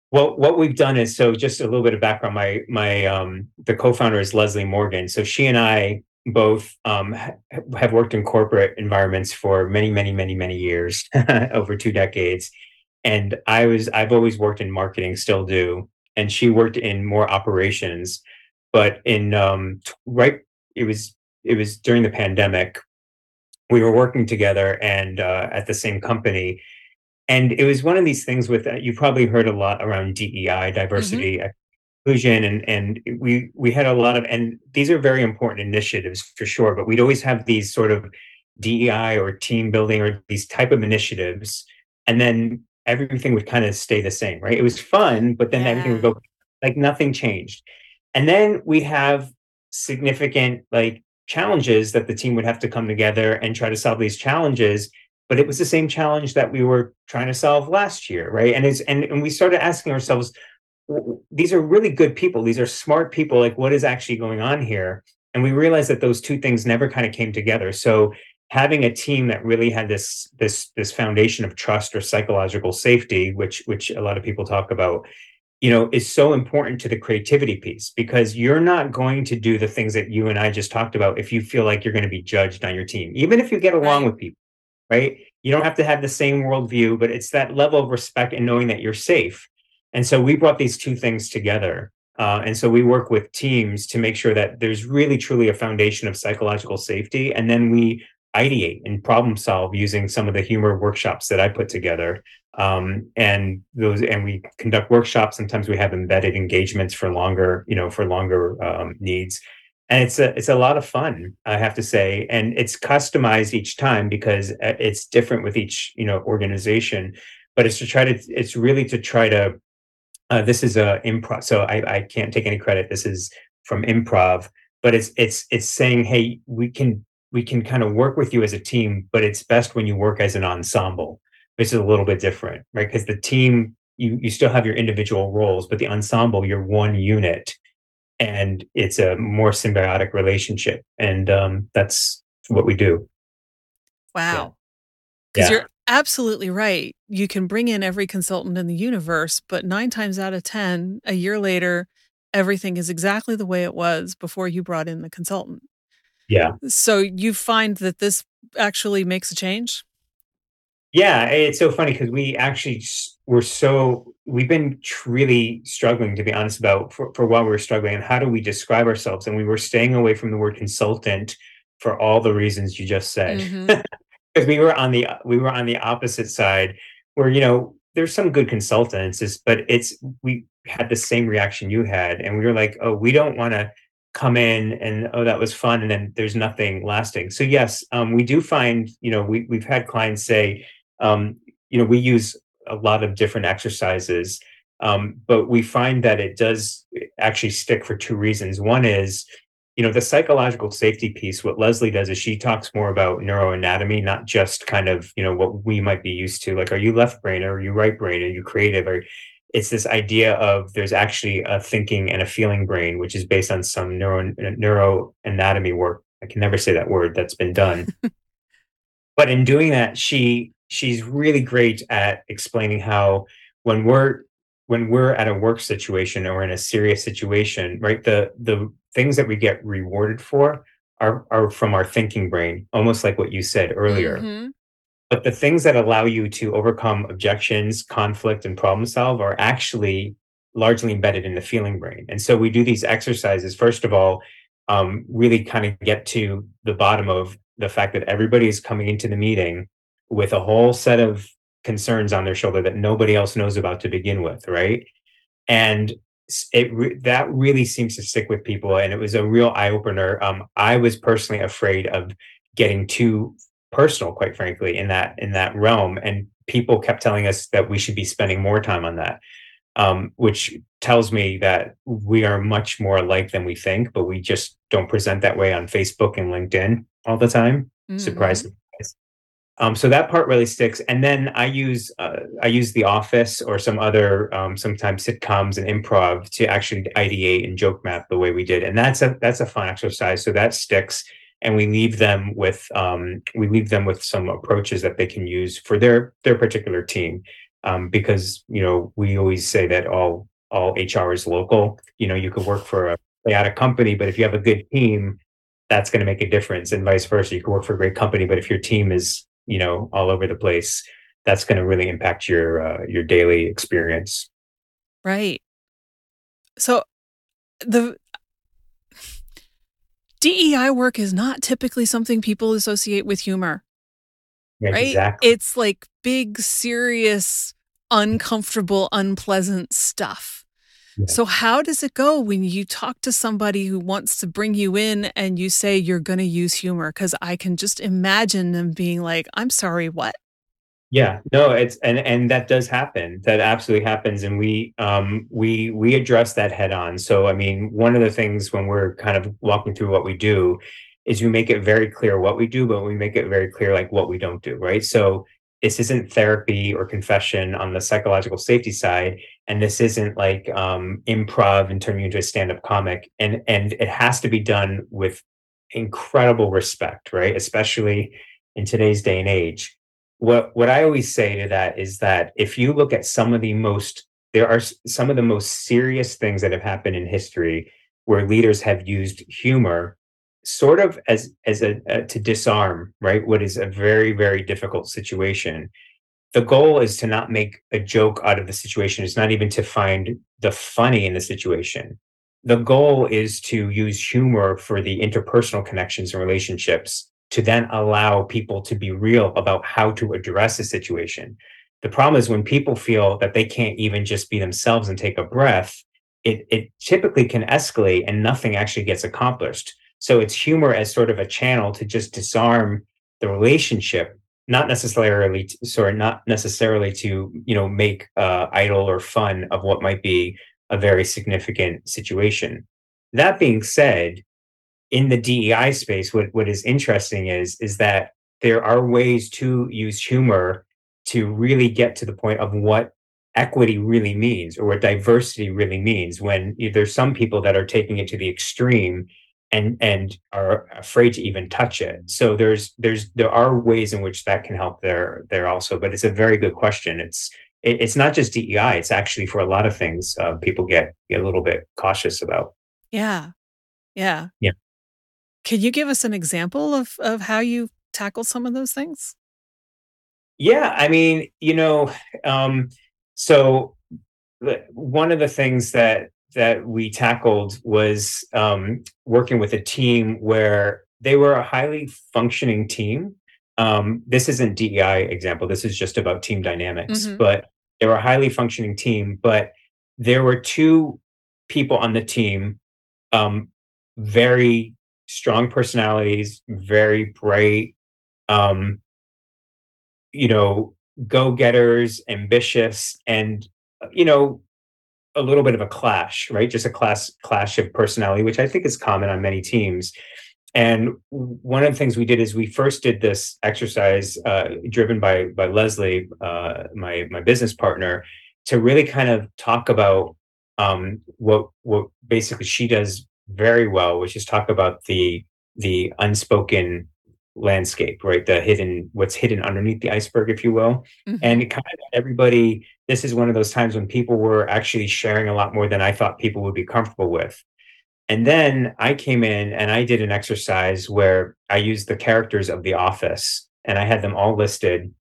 what what we've done is so just a little bit of background. My my um, the co-founder is Leslie Morgan. So she and I both um, ha have worked in corporate environments for many, many, many, many years, over 2 decades. And I was I've always worked in marketing, still do, and she worked in more operations. But in, um, right it was it was during the pandemic, we were working together and, uh, at the same company, and it was one of these things with, uh you probably heard a lot around DEI,
Mhm.
diversity, inclusion, and and we we had a lot of and these are very important initiatives for sure, but we'd always have these sort of DEI or team building or these type of initiatives, and then everything would kind of stay the same, right? It was fun, but then
Yeah.
everything would go like nothing changed. And then we'd have significant like challenges that the team would have to come together and try to solve these challenges. But it was the same challenge that we were trying to solve last year, right? And it's and, and we started asking ourselves, these are really good people. These are smart people. Like, what is actually going on here? And we realized that those two things never kind of came together. So having a team that really had this this this foundation of trust or psychological safety, which which a lot of people talk about, you know, is so important to the creativity piece because you're not going to do the things that you and I just talked about if you feel like you're going to be judged on your team, even if you get along with people, right? You don't have to have the same worldview, but it's that level of respect and knowing that you're safe. And so we brought these two things together. Uh, and so we work with teams to make sure that there's really truly a foundation of psychological safety. And then we ideate and problem solve using some of the humor workshops that I put together. Um, and those, and we conduct workshops. Sometimes we have embedded engagements for longer, you know, for longer um, needs. And it's a it's a lot of fun, I have to say, and it's customized each time because uh, it's different with each you know organization. But it's to try to it's really to try to uh, this is a improv, so I, I can't take any credit. This is from improv, but it's it's it's saying, hey, we can we can kind of work with you as a team, but it's best when you work as an ensemble, which is a little bit different, right? Because the team you you still have your individual roles, but the ensemble you're one unit, and it's a more symbiotic relationship, and um, that's what we do.
Wow. Because
Yeah.
you're absolutely right. You can bring in every consultant in the universe, but nine times out of 10, a year later, everything is exactly the way it was before you brought in the consultant.
Yeah.
So you find that this actually makes a change?
Yeah, it's so funny because we actually were so we've been really struggling to be honest about for, for while we were struggling and how do we describe ourselves and we were staying away from the word consultant for all the reasons you just said
mm-hmm.
because we were on the we were on the opposite side where you know there's some good consultants but it's we had the same reaction you had and we were like oh we don't want to come in and oh that was fun and then there's nothing lasting. So yes um, we do find you know we, we've had clients say um, you know we use a lot of different exercises um, but we find that it does actually stick for two reasons. One is you know the psychological safety piece what leslie does is she talks more about neuroanatomy not just kind of you know what we might be used to like are you left brain or are you right brain? Are you creative? Or it's this idea of there's actually a thinking and a feeling brain which is based on some neuro neuroanatomy work. I can never say that word that's been done. But in doing that she she's really great at explaining how when we're when we're at a work situation or in a serious situation right the the things that we get rewarded for are are from our thinking brain almost like what you said earlier.
Mhm.
But the things that allow you to overcome objections conflict and problem solve are actually largely embedded in the feeling brain. And so we do these exercises first of all um, really kind of get to the bottom of the fact that everybody is coming into the meeting with a whole set of concerns on their shoulder that nobody else knows about to begin with right? And it re- that really seems to stick with people and it was a real eye opener um, i was personally afraid of getting too personal quite frankly in that in that realm and people kept telling us that we should be spending more time on that um, which tells me that we are much more alike than we think but we just don't present that way on facebook and linkedin all the time.
Mhm.
surprise. Um, so that part really sticks and then i use uh, i use the office or some other um, sometimes sitcoms and improv to actually ideate and joke map the way we did and that's a that's a fun exercise so that sticks and we leave them with um, we leave them with some approaches that they can use for their their particular team. Um, because you know we always say that all all hr is local. You know you could work for a a company but if you have a good team that's going to make a difference and vice versa. You can work for a great company but if your team is you know all over the place that's going to really impact your uh, your daily experience.
Right. So the DEI work is not typically something people associate with humor,
Yeah,
right?
exactly
It's like big, serious, uncomfortable, unpleasant stuff.
Yeah.
So, how does it go when you talk to somebody who wants to bring you in and you say you're going to use humor? Because I can just imagine them being like, I'm sorry, what?
Yeah, no, it's and and that does happen. That absolutely happens, and we um we we address that head on. So I mean, one of the things when we're kind of walking through what we do is we make it very clear what we do, but we make it very clear like what we don't do, right? So this isn't therapy or confession on the psychological safety side, and this isn't like um improv and turning you into a stand-up comic, and and it has to be done with incredible respect, right? Especially in today's day and age what what I always say to that is that if you look at some of the most there are some of the most serious things that have happened in history where leaders have used humor sort of as as a, a to disarm right what is a very very difficult situation. The goal is to not make a joke out of the situation. It's not even to find the funny in the situation. The goal is to use humor for the interpersonal connections and relationships to then allow people to be real about how to address a situation. The problem is when people feel that they can't even just be themselves and take a breath, it, it typically can escalate and nothing actually gets accomplished. So it's humor as sort of a channel to just disarm the relationship, not necessarily, to, sorry, not necessarily to you know make uh, idle or fun of what might be a very significant situation. That being said, in the DEI space, what, what is interesting is, is that there are ways to use humor to really get to the point of what equity really means or what diversity really means when there's some people that are taking it to the extreme and and are afraid to even touch it. So there's there's there are ways in which that can help there there also but it's a very good question. It's it, it's not just dei it's actually for a lot of things uh, people get get a little bit cautious about.
Yeah. Yeah.
Yeah
can you give us an example of of how you tackle some of those things?
Yeah, I mean, you know, um, so one of the things that that we tackled was um, working with a team where they were a highly functioning team. Um, this isn't DEI example. This is just about team dynamics. Mm-hmm. But they were a highly functioning team. But there were two people on the team, um, very strong personalities, very bright, um, you know, go getters, ambitious, and, you know, a little bit of a clash, right? Just a class clash of personality, which I think is common on many teams. And one of the things we did is we first did this exercise uh, driven by by Leslie, uh, my my business partner, to really kind of talk about um, what what basically she does very well, which is talk about the the unspoken landscape, right? The hidden what's hidden underneath the iceberg, if you will. Mm-hmm. And kind of everybody, this is one of those times when people were actually sharing a lot more than I thought people would be comfortable with. And then I came in and I did an exercise where I used the characters of the office and I had them all listed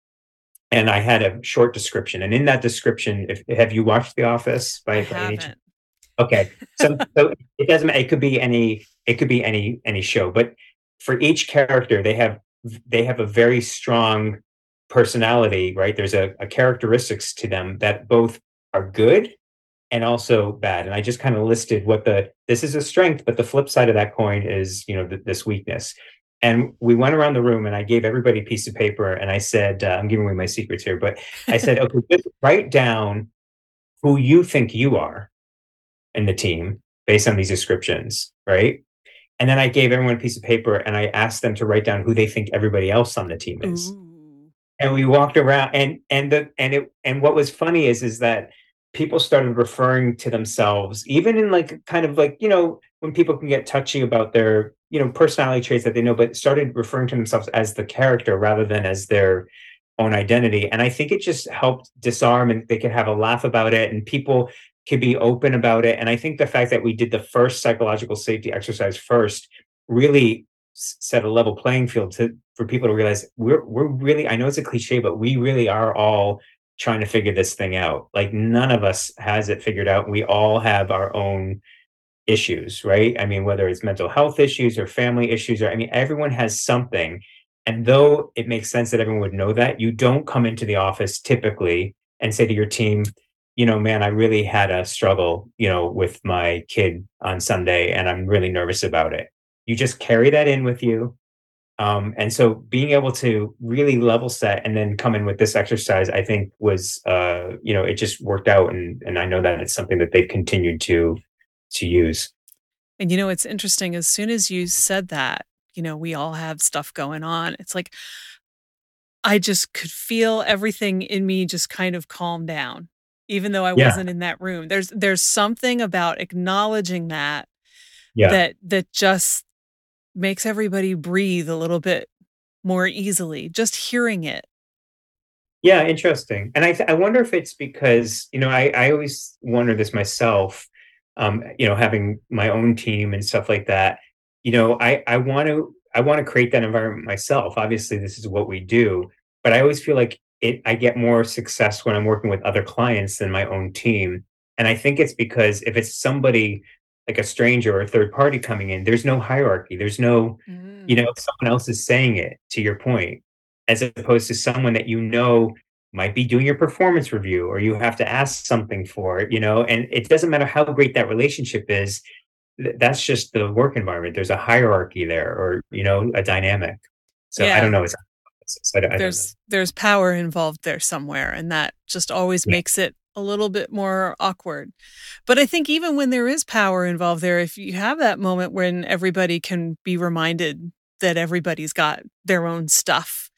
and I had a short description. And in that description, if have you watched The Office
by, by any
Okay, so so it doesn't. It could be any. It could be any any show. But for each character, they have they have a very strong personality. Right? There's a, a characteristics to them that both are good and also bad. And I just kind of listed what the this is a strength, but the flip side of that coin is you know th- this weakness. And we went around the room, and I gave everybody a piece of paper, and I said, uh, "I'm giving away my secrets here," but I said, "Okay, just write down who you think you are." In the team based on these descriptions, right? And then I gave everyone a piece of paper and I asked them to write down who they think everybody else on the team is. Ooh. And we walked around and and the and it and what was funny is is that people started referring to themselves even in like kind of like you know when people can get touchy about their you know personality traits that they know but started referring to themselves as the character rather than as their own identity and i think it just helped disarm and they could have a laugh about it and people could be open about it. And I think the fact that we did the first psychological safety exercise first really set a level playing field to for people to realize we're we're really I know it's a cliche, but we really are all trying to figure this thing out. Like none of us has it figured out. We all have our own issues, right? I mean, whether it's mental health issues or family issues, or I mean, everyone has something. And though it makes sense that everyone would know that, you don't come into the office typically and say to your team, you know, man, I really had a struggle, you know, with my kid on Sunday and I'm really nervous about it. You just carry that in with you. Um, and so being able to really level set and then come in with this exercise, I think was, uh, you know, it just worked out. And, and I know that it's something that they've continued to, to use.
And, you know, it's interesting. As soon as you said that, you know, we all have stuff going on. It's like, I just could feel everything in me just kind of calm down, even though I
Yeah.
wasn't in that room. There's, there's something about acknowledging that,
Yeah.
that, that just makes everybody breathe a little bit more easily, just hearing it.
Yeah, interesting. And I th- I wonder if it's because, you know, I, I always wonder this myself, um, you know, having my own team and stuff like that. You know, I I want to I want to create that environment myself. Obviously, this is what we do, but I always feel like it I get more success when I'm working with other clients than my own team. And I think it's because if it's somebody like a stranger or a third party coming in, there's no hierarchy. There's no you
Mm.
know, someone else is saying it to your point, as opposed to someone that you know might be doing your performance review or you have to ask something for, you know, and it doesn't matter how great that relationship is. That's just the work environment. There's a hierarchy there or, you know, a dynamic. So I don't know. It's, I I
there's there's power involved there somewhere and that just always
Yeah.
makes it a little bit more awkward but i think even when there is power involved there if you have that moment when everybody can be reminded that everybody's got their own stuff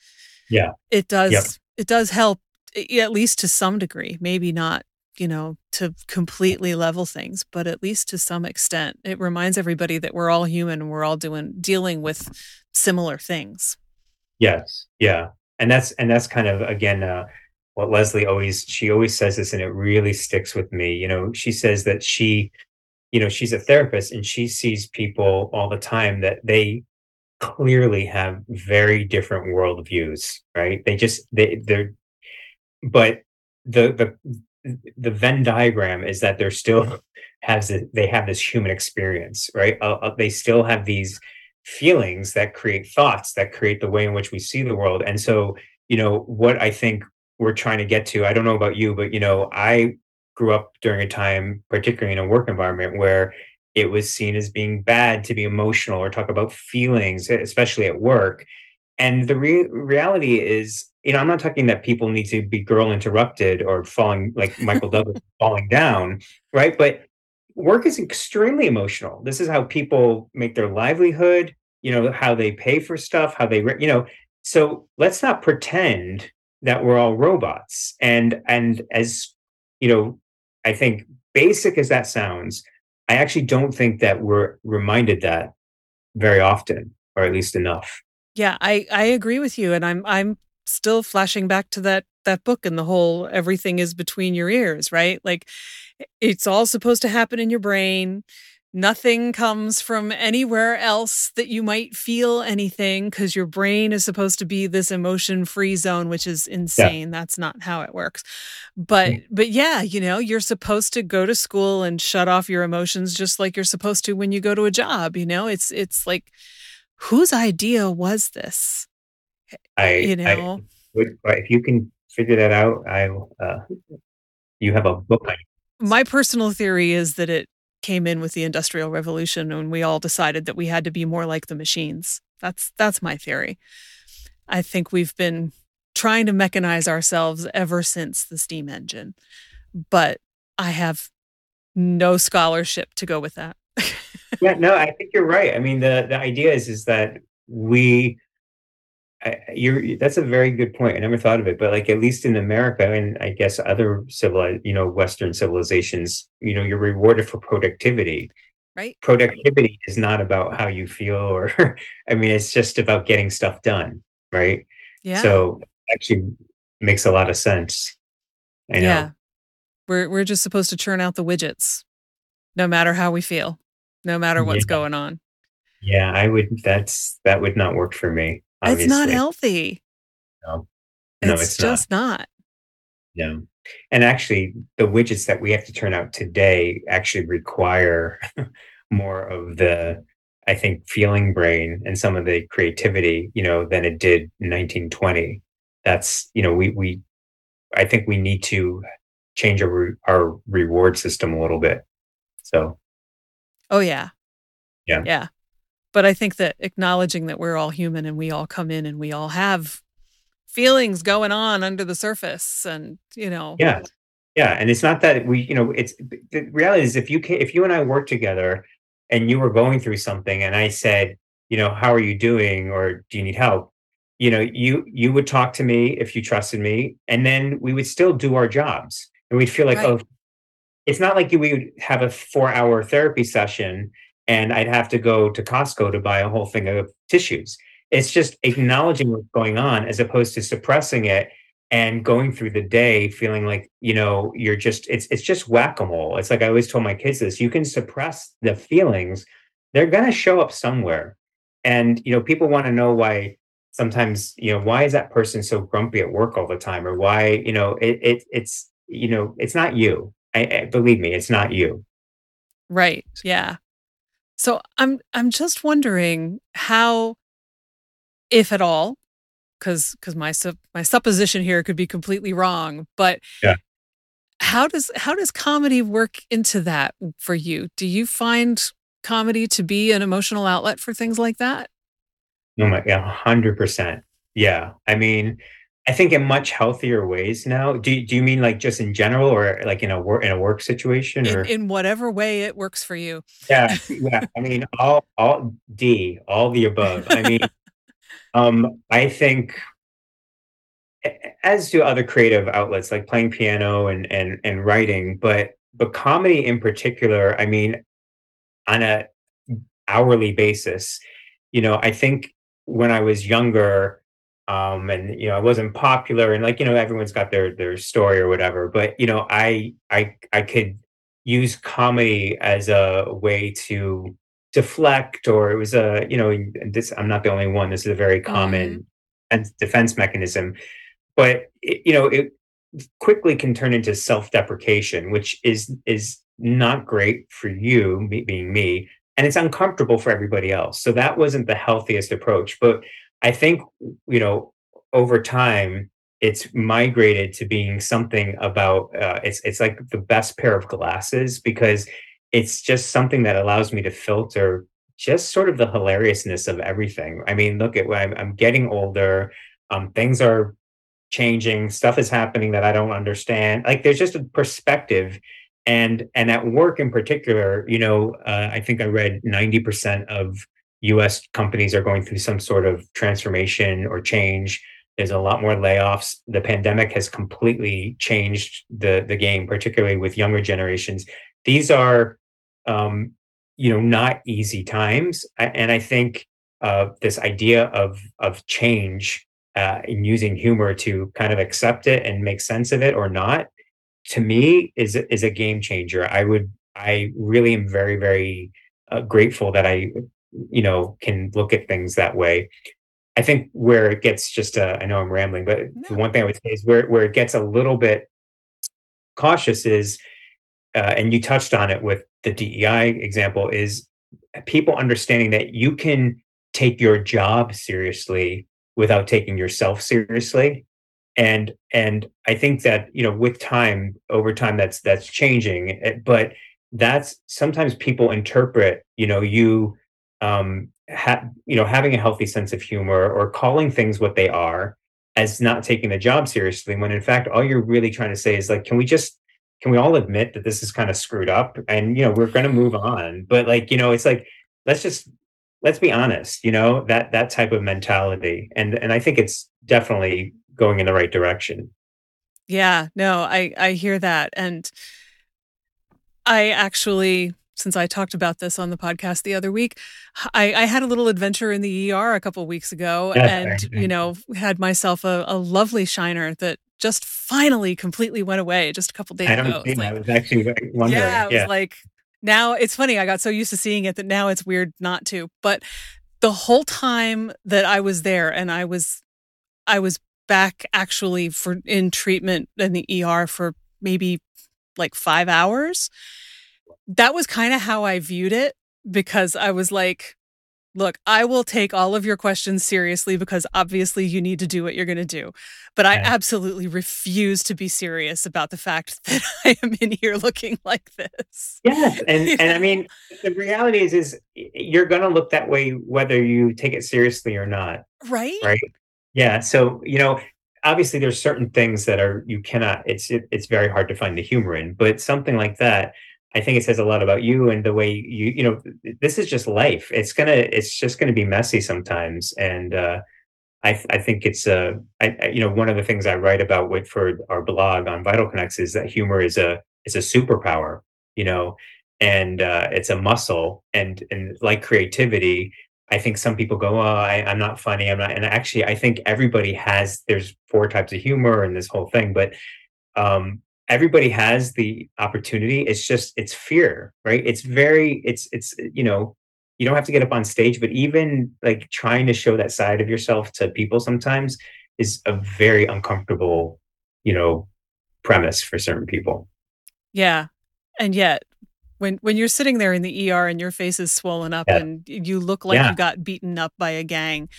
Yeah.
it does
Yep.
it does help eh, at least to some degree maybe not you know to completely level things but at least to some extent it reminds everybody that we're all human and we're all doing dealing with similar things
Yes. Yeah. And that's and that's kind of again uh what Leslie always she always says this and it really sticks with me. You know, she says that she, you know, she's a therapist and she sees people all the time that they clearly have very different worldviews, right? They just they they're but the the the Venn diagram is that they're still has a, they have this human experience, right? Uh, uh, they still have these feelings that create thoughts that create the way in which we see the world. And so, you know, what I think we're trying to get to, I don't know about you, but you know, I grew up during a time, particularly in a work environment where it was seen as being bad to be emotional or talk about feelings, especially at work. And the re- reality is, you know, I'm not talking that people need to be girl interrupted or falling like Michael Douglas falling down, right? But work is extremely emotional. This is how people make their livelihood, you know, how they pay for stuff, how they, you know, so let's not pretend that we're all robots. And and as you know, I think basic as that sounds, I actually don't think that we're reminded that very often, or at least enough.
Yeah, I I agree with you and I'm I'm still flashing back to that that book and the whole everything is between your ears, right? Like it's all supposed to happen in your brain. Nothing comes from anywhere else that you might feel anything cuz your brain is supposed to be this emotion-free zone which is insane. That's not how it works. But
Mm.
but yeah, you know, you're supposed to go to school and shut off your emotions just like you're supposed to when you go to a job, you know? It's it's like whose idea was this?
I,
You know?
would, if you can figure that out, I, uh, you have a book on
My personal theory is that it came in with the industrial revolution and we all decided that we had to be more like the machines. That's that's my theory. I think we've been trying to mechanize ourselves ever since the steam engine. But I have no scholarship to go with that.
Yeah, no, I think you're right. I mean, the the idea is is that we, I, you're that's a very good point. I never thought of it, but like at least in America and I guess other civilized, you know, Western civilizations, you know, you're rewarded for productivity.
right?
Productivity is not about how you feel, or I mean, it's just about getting stuff done, right?
Yeah.
So actually makes a lot of sense. I know.
Yeah. We're we're just supposed to churn out the widgets no matter how we feel, no matter what's
Yeah.
going on.
Yeah, I would. That's that would not work for me.
It's not healthy.
no, no,
it's,
it's not.
just not.
No. And actually, the widgets that we have to turn out today actually require more of the, I think, feeling brain and some of the creativity, you know, than it did in 1920. That's, you know, we, we, I think we need to change our, our reward system a little bit. So,
Oh yeah.
Yeah.
Yeah. But I think that acknowledging that we're all human and we all come in and we all have feelings going on under the surface and, you know.
Yeah. Yeah, and it's not that we, you know, it's the reality is if you if you and I work together and you were going through something and I said, you know, how are you doing or do you need help? You know, you you would talk to me if you trusted me and then we would still do our jobs. And we'd feel like, right. oh, it's not like we would have a 4-hour therapy session and I'd have to go to Costco to buy a whole thing of tissues. It's just acknowledging what's going on as opposed to suppressing it and going through the day feeling like you know you're just it's it's just whack-a-mole. It's like i always told my kids this you can suppress the feelings they're going to show up somewhere. And you know people want to know why sometimes you know why is that person so grumpy at work all the time or why you know it, it it's you know it's not you. I, I believe me it's not you.
Right yeah so i'm i'm just wondering how if at all because because my sup- my supposition here could be completely wrong but
yeah.
how does how does comedy work into that for you? Do you find comedy to be an emotional outlet for things like that?
Oh my yeah 100% yeah i mean i think in much healthier ways now. Do, do you mean like just in general or like in a work in a work situation or?
in, in whatever way it works for you.
Yeah yeah. I mean all all d all the above. I mean um, I think, as do other creative outlets like playing piano and and and writing, but but comedy in particular. I mean, on a hourly basis, you know, I think when I was younger, um, and you know, I wasn't popular, and like you know, everyone's got their their story or whatever. But you know, I I I could use comedy as a way to deflect or it was a you know this i'm not the only one this is a very common mm. defense mechanism but it, you know it quickly can turn into self-deprecation which is is not great for you me, being me and it's uncomfortable for everybody else so that wasn't the healthiest approach but i think you know over time it's migrated to being something about uh, it's it's like the best pair of glasses because it's just something that allows me to filter just sort of the hilariousness of everything. I mean, look at I'm, I'm getting older. Um, things are changing. Stuff is happening that I don't understand. Like there's just a perspective, and and at work in particular, you know, uh, I think I read ninety percent of U.S. companies are going through some sort of transformation or change. There's a lot more layoffs. The pandemic has completely changed the the game, particularly with younger generations. These are um, you know, not easy times. And I think uh, this idea of of change uh, and using humor to kind of accept it and make sense of it or not, to me is is a game changer. I would, I really am very very uh, grateful that I, you know, can look at things that way. I think where it gets just, uh, I know I'm rambling, but no. the one thing I would say is where where it gets a little bit cautious is, uh, and you touched on it with the DEI example is people understanding that you can take your job seriously without taking yourself seriously and and i think that you know with time over time that's that's changing but that's sometimes people interpret you know you um ha- you know having a healthy sense of humor or calling things what they are as not taking the job seriously when in fact all you're really trying to say is like can we just can we all admit that this is kind of screwed up and you know we're going to move on? But like you know it's like let's just let's be honest you know that that type of mentality. And and i think it's definitely going in the right direction.
Yeah no i i hear that. And i actually since I talked about this on the podcast the other week, I, I had a little adventure in the ER a couple weeks ago, and you know had myself a, a lovely shiner that just finally completely went away just a couple days
I don't
ago.
Think like, I was actually wondering.
Yeah, it yeah. was like now it's funny. I got so used to seeing it that now it's weird not to. But the whole time that I was there, and I was, I was back actually for in treatment in the ER for maybe like five hours. That was kind of how I viewed it because I was like, look, I will take all of your questions seriously because obviously you need to do what you're going to do. But I absolutely refuse to be serious about the fact that I am in here looking like this.
Yes, and and I mean, the reality is, is you're going to look that way whether you take it seriously or not.
Right.
Right. Yeah. So you know, obviously, there's certain things that are you cannot. It's it, it's very hard to find the humor in, but something like that I think it says a lot about you and the way you, you know, this is just life. It's gonna, it's just gonna be messy sometimes. And uh, I, I think it's, uh, I, you know, one of the things I write about with for our blog on VitalConex is that humor is a, is a superpower, you know, and uh, it's a muscle. And and like creativity, I think some people go, "Oh, I, I'm not funny. I'm not." And actually, I think everybody has. There's four types of humor and this whole thing, but um, everybody has the opportunity it's just it's fear right it's very it's it's you know you don't have to get up on stage but even like trying to show that side of yourself to people sometimes is a very uncomfortable you know premise for certain people
yeah and yet when when you're sitting there in the ER and your face is swollen up yeah. and you look like yeah. you got beaten up by a gang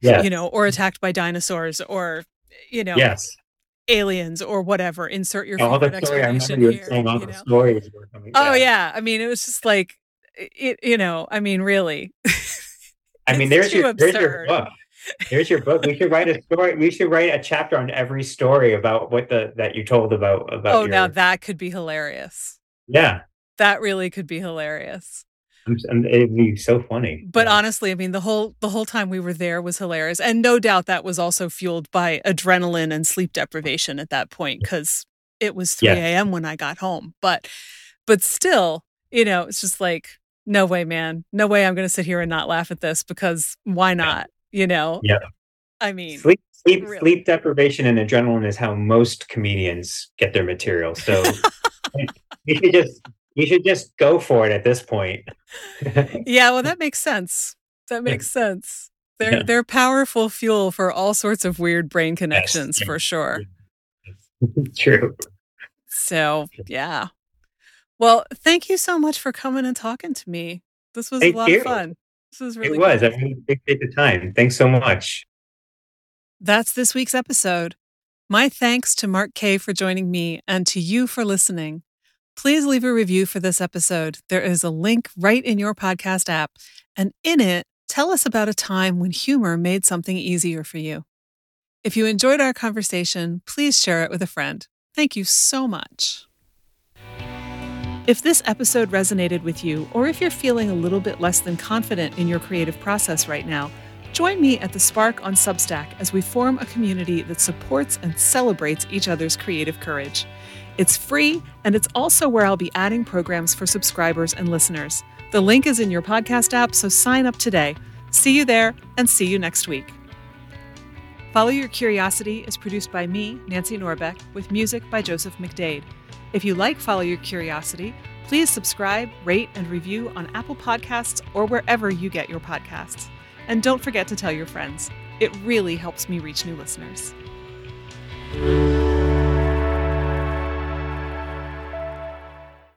yeah. you know or attacked by dinosaurs or you know
yes
aliens or whatever. Insert your oh,
all the story. I remember you here, you know? stories.
Oh yeah, I mean it was just like it. You know, I mean really.
I mean, there's your there's your book. There's your book. We should write a story. We should write a chapter on every story about what the that you told about about.
Oh,
your...
now that could be hilarious.
Yeah,
that really could be hilarious.
It'd be so funny.
But yeah. honestly, I mean, the whole the whole time we were there was hilarious, and no doubt that was also fueled by adrenaline and sleep deprivation at that point because it was three a.m. when I got home. But but still, you know, it's just like no way, man, no way. I'm going to sit here and not laugh at this because why not? You know?
Yeah.
I mean,
sleep sleep really. sleep deprivation and adrenaline is how most comedians get their material. So. you should just you should just go for it at this point.
yeah, well, that makes sense. That makes sense. They're yeah. they're powerful fuel for all sorts of weird brain connections yes. for sure.
True.
So yeah. Well, thank you so much for coming and talking to me. This was thank a lot you. of fun. This was really
It was. Cool. I really appreciate the time. Thanks so much.
That's this week's episode. My thanks to Marc Kaye for joining me and to you for listening. Please leave a review for this episode. There is a link right in your podcast app, and in it, tell us about a time when humor made something easier for you. If you enjoyed our conversation, please share it with a friend. Thank you so much. If this episode resonated with you, or if you're feeling a little bit less than confident in your creative process right now, join me at The Spark on Substack as we form a community that supports and celebrates each other's creative courage. It's free, and it's also where I'll be adding programs for subscribers and listeners. The link is in your podcast app, so sign up today. See you there, and see you next week. Follow Your Curiosity is produced by me, Nancy Norbeck, with music by Joseph McDade. If you like Follow Your Curiosity, please subscribe, rate, and review on Apple Podcasts or wherever you get your podcasts. And don't forget to tell your friends. It really helps me reach new listeners.